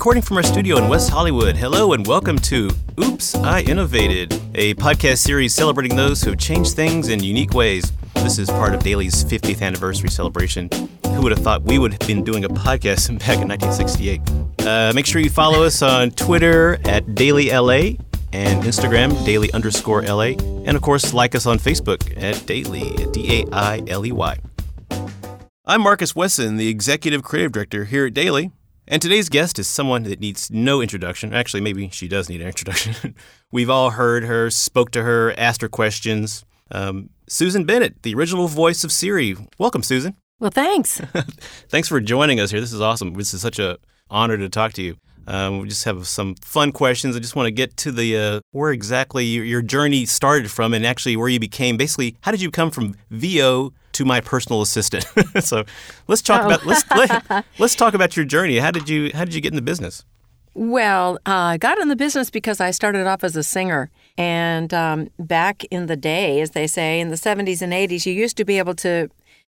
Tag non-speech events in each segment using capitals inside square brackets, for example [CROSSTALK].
recording from our studio in West Hollywood. Hello and welcome to Oops, I Innovated, a podcast series celebrating those who have changed things in unique ways. This is part of Dailey's 50th anniversary celebration. Who would have thought we would have been doing a podcast [LAUGHS] back in 1968? Uh, make sure you follow us on Twitter at DaileyLA and Instagram, Dailey underscore LA. And of course, like us on Facebook at Dailey, D A I L E Y. I'm Marcus Wesson, the Executive Creative Director here at Dailey. And today's guest is someone that needs no introduction. Actually, maybe she does need an introduction. [LAUGHS] We've all heard her, spoke to her, asked her questions. Um, Susan Bennett, the original voice of Siri. Welcome, Susan. Well, thanks. [LAUGHS] Thanks for joining us here. This is awesome. This is such a honor to talk to you. Um, we just have some fun questions. I just want to get to the uh, where exactly your, your journey started from, and actually where you became. Basically, how did you come from VO to my personal assistant? [LAUGHS] so let's talk Oh. about let's let, [LAUGHS] let's talk about your journey. How did you how did you get in the business? Well, uh, I got in the business because I started off as a singer. And um, back in the day, as they say, in the 70s and 80s, you used to be able to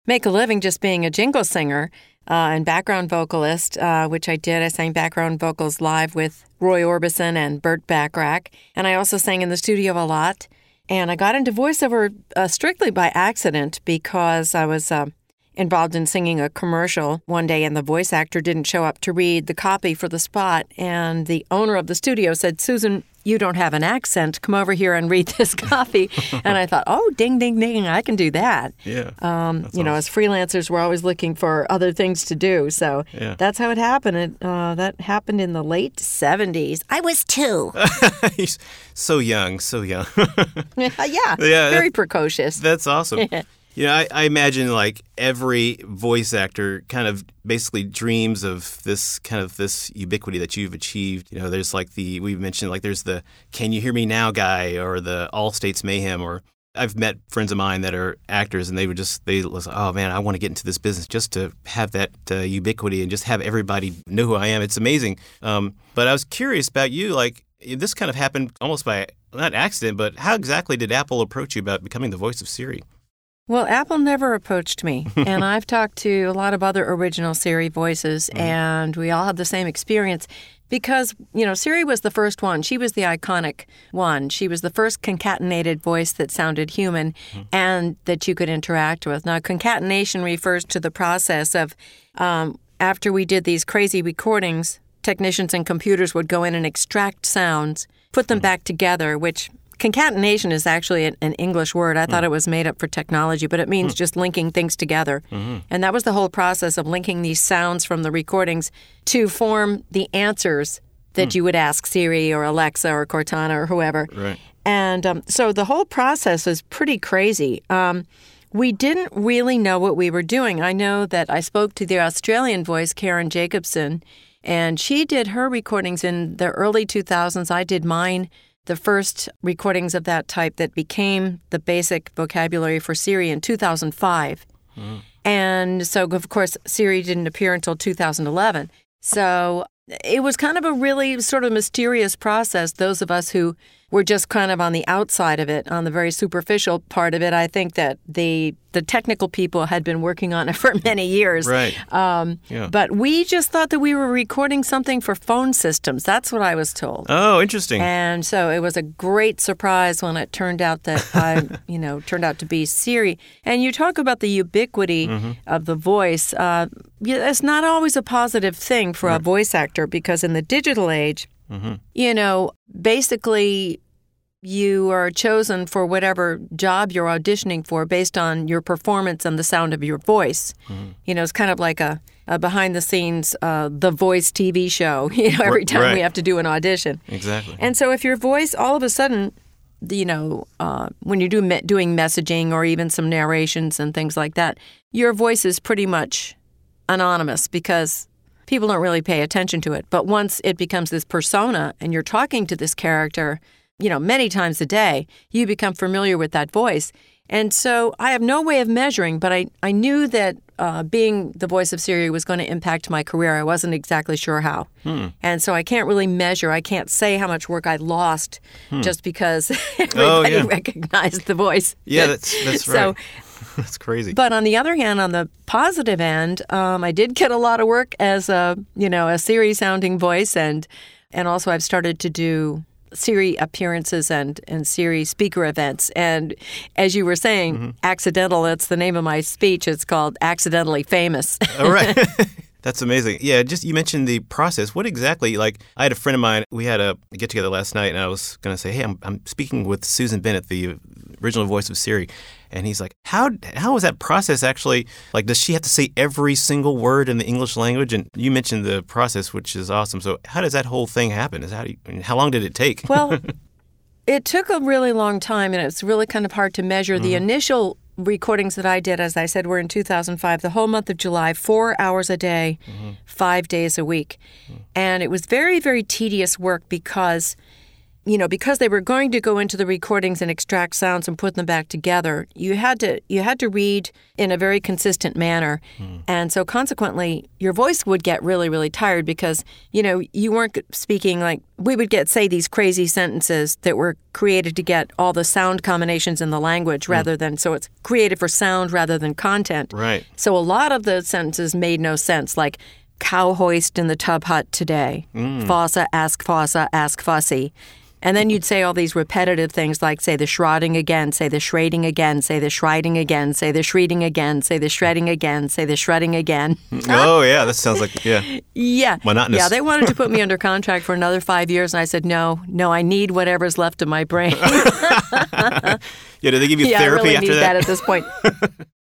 make a living just being a jingle singer uh, and background vocalist, uh, which I did. I sang background vocals live with Roy Orbison and Burt Bacharach. And I also sang in the studio a lot. And I got into voiceover uh, strictly by accident because I was. Uh, involved in singing a commercial one day and the voice actor didn't show up to read the copy for the spot and the owner of the studio said susan you don't have an accent. Come over here and read [LAUGHS] this copy. And i thought oh ding ding ding. I can do that. Yeah. um, you know as freelancers we're always looking for other things to do. So Yeah. that's how it happened. It, uh, that happened in the late 70s i was two. [LAUGHS] So young, so young. [LAUGHS] yeah, Yeah, very precocious. That's awesome. You know, I, I imagine like every voice actor kind of basically dreams of this kind of this ubiquity that you've achieved. You know, there's like the we've mentioned like there's the "Can you hear me now?" guy, or the "Allstate's Mayhem," or I've met friends of mine that are actors, and they would just they was oh man, I want to get into this business just to have that uh, ubiquity and just have everybody know who I am. It's amazing. Um, but I was curious about you, like this kind of happened almost by not accident, but how exactly did Apple approach you about becoming the voice of Siri? Well, Apple never approached me, [LAUGHS] and I've talked to a lot of other original Siri voices, and we all had the same experience because, you know, Siri was the first one. She was the iconic one. She was the first concatenated voice that sounded human and that you could interact with. Now, concatenation refers to the process of um, after we did these crazy recordings, technicians and computers would go in and extract sounds, put them back together, which concatenation is actually an, an English word. I thought it was made up for technology, but it means just linking things together. And that was the whole process of linking these sounds from the recordings to form the answers that you would ask Siri or Alexa or Cortana or whoever. Right. And um, so the whole process is pretty crazy. Um, we didn't really know what we were doing. I know that I spoke to the Australian voice, Karen Jacobsen, and she did her recordings in the early 2000s. I did mine, the first recordings of that type that became the basic vocabulary for Siri in 2005. Mm. And so, of course, Siri didn't appear until 2011. So it was kind of a really sort of mysterious process. Those of us who were just kind of on the outside of it, on the very superficial part of it, I think that the the technical people had been working on it [LAUGHS] for many years. Right. Um, Yeah. But we just thought that we were recording something for phone systems. That's what I was told. Oh, interesting. And so it was a great surprise when it turned out that I, [LAUGHS] you know, turned out to be Siri. And you talk about the ubiquity of the voice. Uh, it's not always a positive thing for a voice actor because in the digital age, you know, basically you are chosen for whatever job you're auditioning for based on your performance and the sound of your voice. You know, it's kind of like a, a behind the scenes uh, The Voice TV show, [LAUGHS] you know, every time right. we have to do an audition. exactly. And so if your voice all of a sudden, you know, uh, when you do me- doing messaging or even some narrations and things like that, your voice is pretty much anonymous because people don't really pay attention to it. But once it becomes this persona and you're talking to this character, you know, many times a day, you become familiar with that voice. And so I have no way of measuring, but I, I knew that uh, being the voice of Siri was going to impact my career. I wasn't exactly sure how. And so I can't really measure. I can't say how much work I lost just because [LAUGHS] everybody yeah. [LAUGHS] recognized the voice. Yeah, that's- that's So right. [LAUGHS] That's crazy. But on the other hand, on the positive end, um, I did get a lot of work as a you know a Siri sounding voice, and and also I've started to do Siri appearances and and Siri speaker events. And as you were saying, Mm-hmm. accidental. That's the name of my speech. It's called accidentally famous. [LAUGHS] All right. [LAUGHS] That's amazing. Yeah, just you mentioned the process. What exactly, like, I had a friend of mine, we had a get together last night, and I was going to say, hey, I'm, I'm speaking with Susan Bennett, the original voice of Siri. And he's like, how, how is that process actually? Like, does she have to say every single word in the English language? And you mentioned the process, which is awesome. So, how does that whole thing happen? Is how, do you, how long did it take? Well, [LAUGHS] it took a really long time, and it's really kind of hard to measure. The mm-hmm. initial recordings that I did, as I said, were in 2005, the whole month of July, four hours a day, mm-hmm. five days a week. Mm. And it was very, very tedious work because. You know, because they were going to go into the recordings and extract sounds and put them back together, you had to you had to read in a very consistent manner, hmm. and so consequently, your voice would get really, really tired because you know you weren't speaking like we would get say these crazy sentences that were created to get all the sound combinations in the language hmm. rather than so it's created for sound rather than content. Right. So a lot of the sentences made no sense, like cow hoist in the tub hut today, hmm. fossa, ask fossa, ask fussy. And then you'd say all these repetitive things like say the shrouding again, say the shredding again, say the shredding again, say the shredding again, say the shredding again, say the shredding again. oh, yeah, that sounds like, yeah. [LAUGHS] Yeah. Monotonous. Yeah, they wanted to put me [LAUGHS] under contract for another five years, and I said, no, no, I need whatever's left of my brain. [LAUGHS] Yeah, did they give you yeah, I therapy really after need that? that at this point.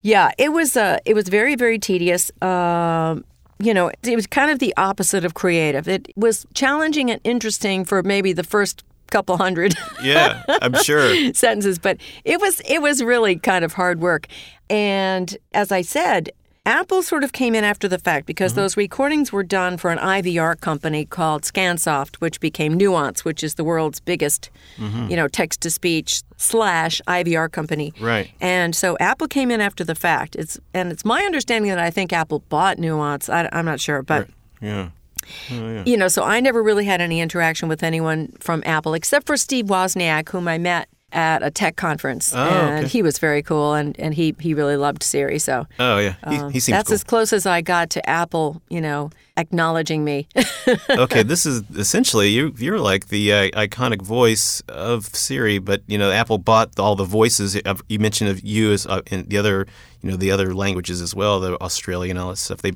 yeah, it was uh, it was very very tedious. Um, you know, it was kind of the opposite of creative. It was challenging and interesting for maybe the first couple hundred [LAUGHS] yeah, I'm sure. sentences, but it was it was really kind of hard work. And as I said, Apple sort of came in after the fact because mm-hmm. those recordings were done for an IVR company called ScanSoft, which became Nuance, which is the world's biggest, mm-hmm. you know, text to speech slash IVR company. Right. And so Apple came in after the fact. It's and it's my understanding that I think Apple bought Nuance. I, I'm not sure, but Yeah. You know, so I never really had any interaction with anyone from Apple except for Steve Wozniak, whom I met at a tech conference, Oh, and okay. he was very cool, and, and he he really loved Siri. So Oh, yeah. He, um, he seems that's cool. as close as I got to Apple, you know, acknowledging me. [LAUGHS] okay, this is essentially you. You're like the uh, iconic voice of Siri, but you know, Apple bought all the voices. Of, you mentioned of you as uh, in the other, you know, the other languages as well, the Australian, all that stuff. They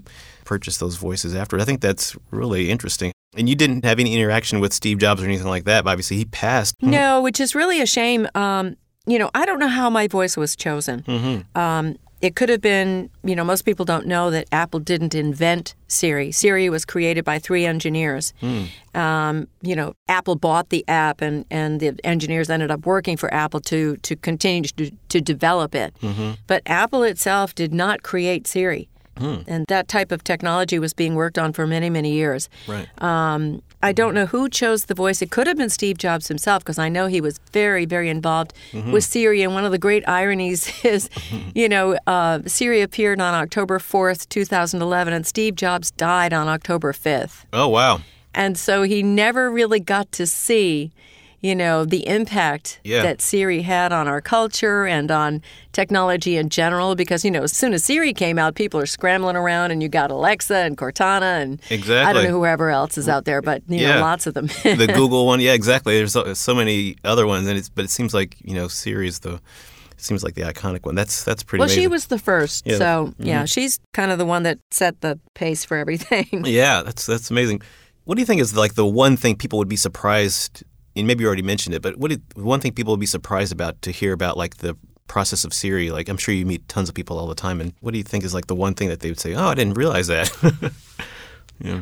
purchased those voices after. I think that's really interesting. And you didn't have any interaction with Steve Jobs or anything like that. But obviously, he passed. no, which is really a shame. Um, you know, I don't know how my voice was chosen. Um, it could have been, you know, most people don't know that Apple didn't invent Siri. Siri was created by three engineers. Um, you know, Apple bought the app, and, and the engineers ended up working for Apple to to continue to, to develop it. But Apple itself did not create Siri. And that type of technology was being worked on for many, many years. Right. Um, I don't know who chose the voice. It could have been Steve Jobs himself because I know he was very, very involved with Siri. And one of the great ironies [LAUGHS] is, [LAUGHS] you know, uh, Siri appeared on October 4th, 2011, and Steve Jobs died on October 5th. Oh wow. And so he never really got to see, you know, the impact Yeah. that Siri had on our culture and on technology in general. Because, you know, as soon as Siri came out, people are scrambling around and you got Alexa and Cortana and exactly. I don't know whoever else is out there, but, you Yeah. know, lots of them. the [LAUGHS] Google one, yeah, exactly. There's so, so many other ones, and it's but it seems like you know Siri is the seems like the iconic one. That's that's pretty. well, she was the first. Yeah. So, mm-hmm. yeah, she's kind of the one that set the pace for everything. [LAUGHS] Yeah, that's that's amazing. What do you think is like the one thing people would be surprised? And maybe you already mentioned it, but what do, one thing people would be surprised about to hear about like the process of Siri? Like I'm sure you meet tons of people all the time, and what do you think is like the one thing that they would say? Oh, I didn't realize that. [LAUGHS]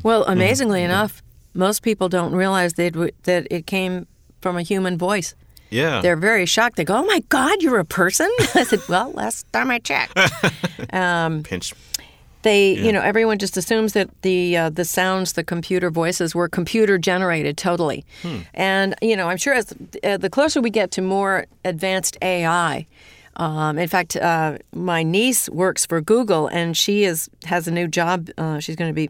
Well, amazingly enough, most people don't realize that that it came from a human voice. yeah, They're very shocked. They go, "Oh my God, you're a person!" [LAUGHS] I said, "Well, last time I checked." [LAUGHS] um, pinch. They, you know, everyone just assumes that the uh, the sounds, the computer voices, were computer generated totally. And you know, I'm sure as uh, the closer we get to more advanced AI. Um, in fact, uh, my niece works for Google, and she is has a new job. Uh, she's going to be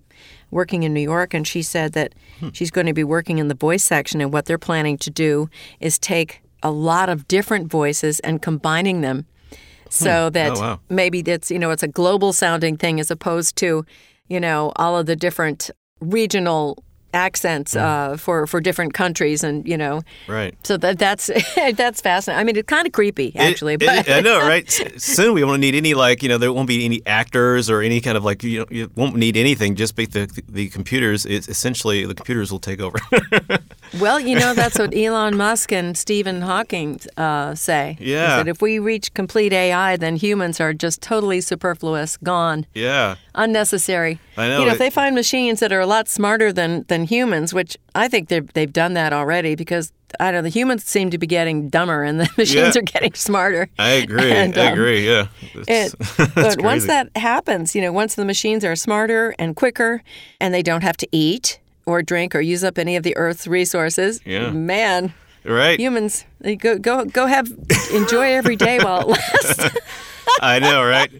working in New York, and she said that she's going to be working in the voice section. And what they're planning to do is take a lot of different voices and combining them so that Oh, wow. maybe it's you know it's a global sounding thing as opposed to you know all of the different regional accents uh, for for different countries and you know Right. so that that's [LAUGHS] that's fascinating. I mean, it's kind of creepy actually, It- but it- I know, right? [LAUGHS] Soon we won't need any like you know there won't be any actors or any kind of like you know you won't need anything. Just be the the computers. It's essentially the computers will take over. [LAUGHS] well, you know that's what Elon Musk and Stephen Hawking uh, say. Yeah. that if we reach complete AI, then humans are just totally superfluous, gone, yeah. unnecessary. I know, You know, if they find machines that are a lot smarter than than humans, which I think they've they've done that already because. I don't know. The humans seem to be getting dumber, and the [LAUGHS] machines Yeah. are getting smarter. I agree. [LAUGHS] And, I um, agree. Yeah. It, [LAUGHS] but that's once that happens, you know, once the machines are smarter and quicker and they don't have to eat or drink or use up any of the earth's resources, Yeah. man, right. humans, go go go have enjoy every day while it lasts. [LAUGHS] [LAUGHS] I know, right?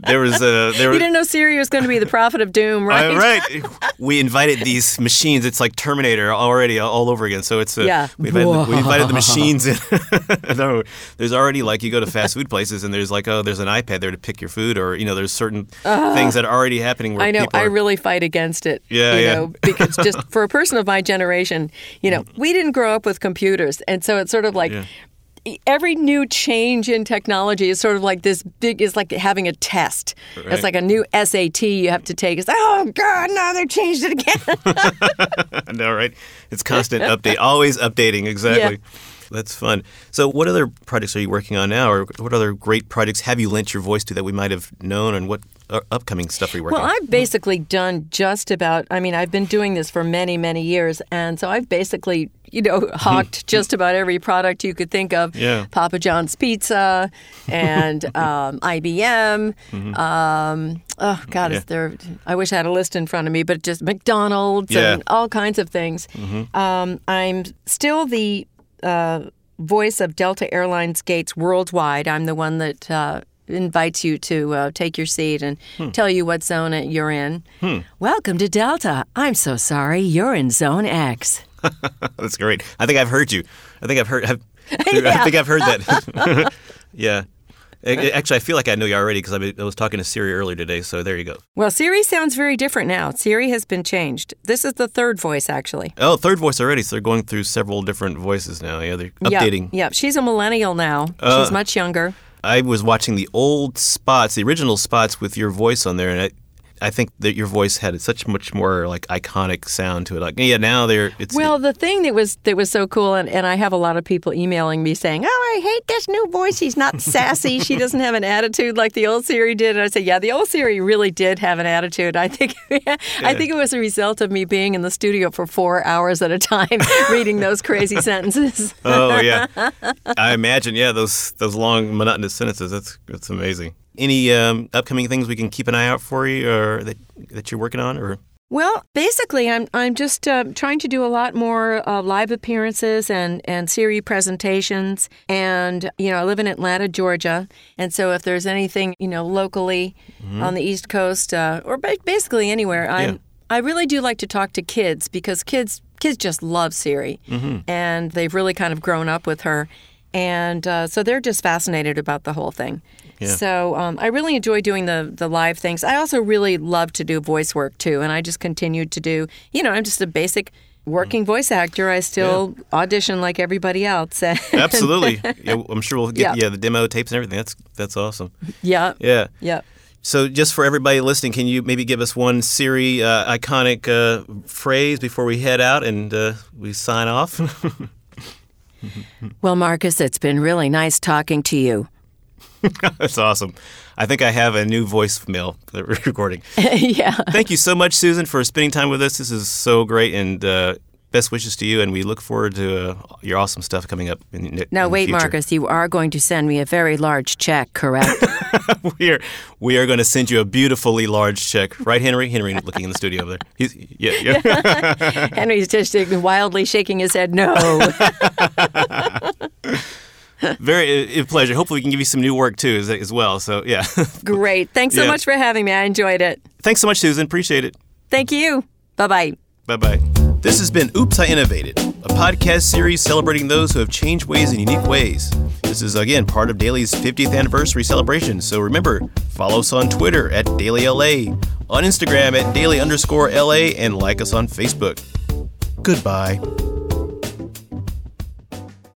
There was a there you didn't know Siri was going to be the prophet of doom, right? Uh, right. [LAUGHS] We invited these machines. It's like Terminator already all over again. So it's uh, Yeah. We invited, the, we [LAUGHS] invited the machines in. no, there's already like you go to fast food places and there's like oh there's an iPad there to pick your food or you know there's certain things that are already happening where I know. people I are, really fight against it. Yeah, you yeah. know, because just for a person of my generation, you know, we didn't grow up with computers, and so it's sort of like. Yeah. Every new change in technology is sort of like this big. It's like having a test. Right. It's like a new SAT you have to take. It's like, oh God, no, they changed it again. [LAUGHS] I know, right? It's constant update, always updating. Exactly. That's fun. So, what other projects are you working on now, or what other great projects have you lent your voice to that we might have known, and what uh, upcoming stuff are you working well, on? I've basically done just about. I mean, I've been doing this for many, many years, and so I've basically, you know, [LAUGHS] hawked just about every product you could think of. Yeah. Papa John's Pizza and [LAUGHS] um, IBM. Um, oh God, is there? I wish I had a list in front of me, but just McDonald's Yeah. and all kinds of things. Um, I'm still the uh, voice of Delta Airlines gates worldwide. I'm the one that. Uh, Invites you to uh, take your seat and tell you what zone you're in. Welcome to Delta. I'm so sorry, you're in Zone X. [LAUGHS] That's great. I think I've heard you. I think I've heard. I've, [LAUGHS] I think I've heard that. [LAUGHS] yeah. Actually, I feel like I know you already because I was talking to Siri earlier today. So there you go. Well, Siri sounds very different now. Siri has been changed. This is the third voice, actually. Oh, third voice already. So they're going through several different voices now. Yeah, they're updating. Yeah, she's a millennial now. Uh, she's much younger. I was watching the old spots, the original spots with your voice on there, and I, think that your voice had such much more like iconic sound to it. Like, yeah, now they're it's Well, the thing that was that was so cool, and, and I have a lot of people emailing me saying, "Oh, I hate this new voice. She's not [LAUGHS] sassy. she doesn't have an attitude like the old Siri did." And I say, "Yeah, the old Siri really did have an attitude. I think, [LAUGHS] I think it was a result of me being in the studio for four hours at a time [LAUGHS] reading those crazy sentences." oh yeah, I imagine. Yeah, those those long monotonous sentences. That's that's amazing. Any um, upcoming things we can keep an eye out for you, or that that you're working on, or? Well, basically, I'm I'm just uh, trying to do a lot more uh, live appearances and and Siri presentations, and you know I live in Atlanta, Georgia, and so if there's anything you know locally on the East Coast uh, or ba- basically anywhere, I'm Yeah. I really do like to talk to kids because kids kids just love Siri, and they've really kind of grown up with her, and uh, so they're just fascinated about the whole thing. Yeah. So um, I really enjoy doing the the live things. I also really love to do voice work too, and I just continued to do. You know, I'm just a basic working voice actor. I still audition like everybody else. [LAUGHS] absolutely. yeah, I'm sure we'll get Yeah. yeah. the demo tapes and everything. That's that's awesome. yeah, Yeah. yeah. So, just for everybody listening, can you maybe give us one Siri uh, iconic uh, phrase before we head out and uh, we sign off? [LAUGHS] [LAUGHS] Well, Marcus, it's been really nice talking to you. [LAUGHS] That's awesome. I think I have a new voicemail [LAUGHS] recording. yeah. Thank you so much, Susan, for spending time with us. This is so great, and uh, best wishes to you. And we look forward to uh, your awesome stuff coming up. In, in Now, wait. Marcus, you are going to send me a very large check, correct? [LAUGHS] we are we are going to send you a beautifully large check, right, Henry? Henry, looking in the studio over there. He's, yeah, yeah. [LAUGHS] Henry's just wildly shaking his head. No. [LAUGHS] Very a pleasure. Hopefully, we can give you some new work too, as, as well. So, yeah. Great. Thanks so Yeah. much for having me. I enjoyed it. Thanks so much, Susan. Appreciate it. Thank you. Bye bye. Bye bye. This has been Oops, I Innovated, a podcast series celebrating those who have changed ways in unique ways. This is, again, part of Dailey's 50th anniversary celebration, so remember, follow us on Twitter at DaileyLA, on Instagram at Daily underscore LA, and like us on Facebook. Goodbye.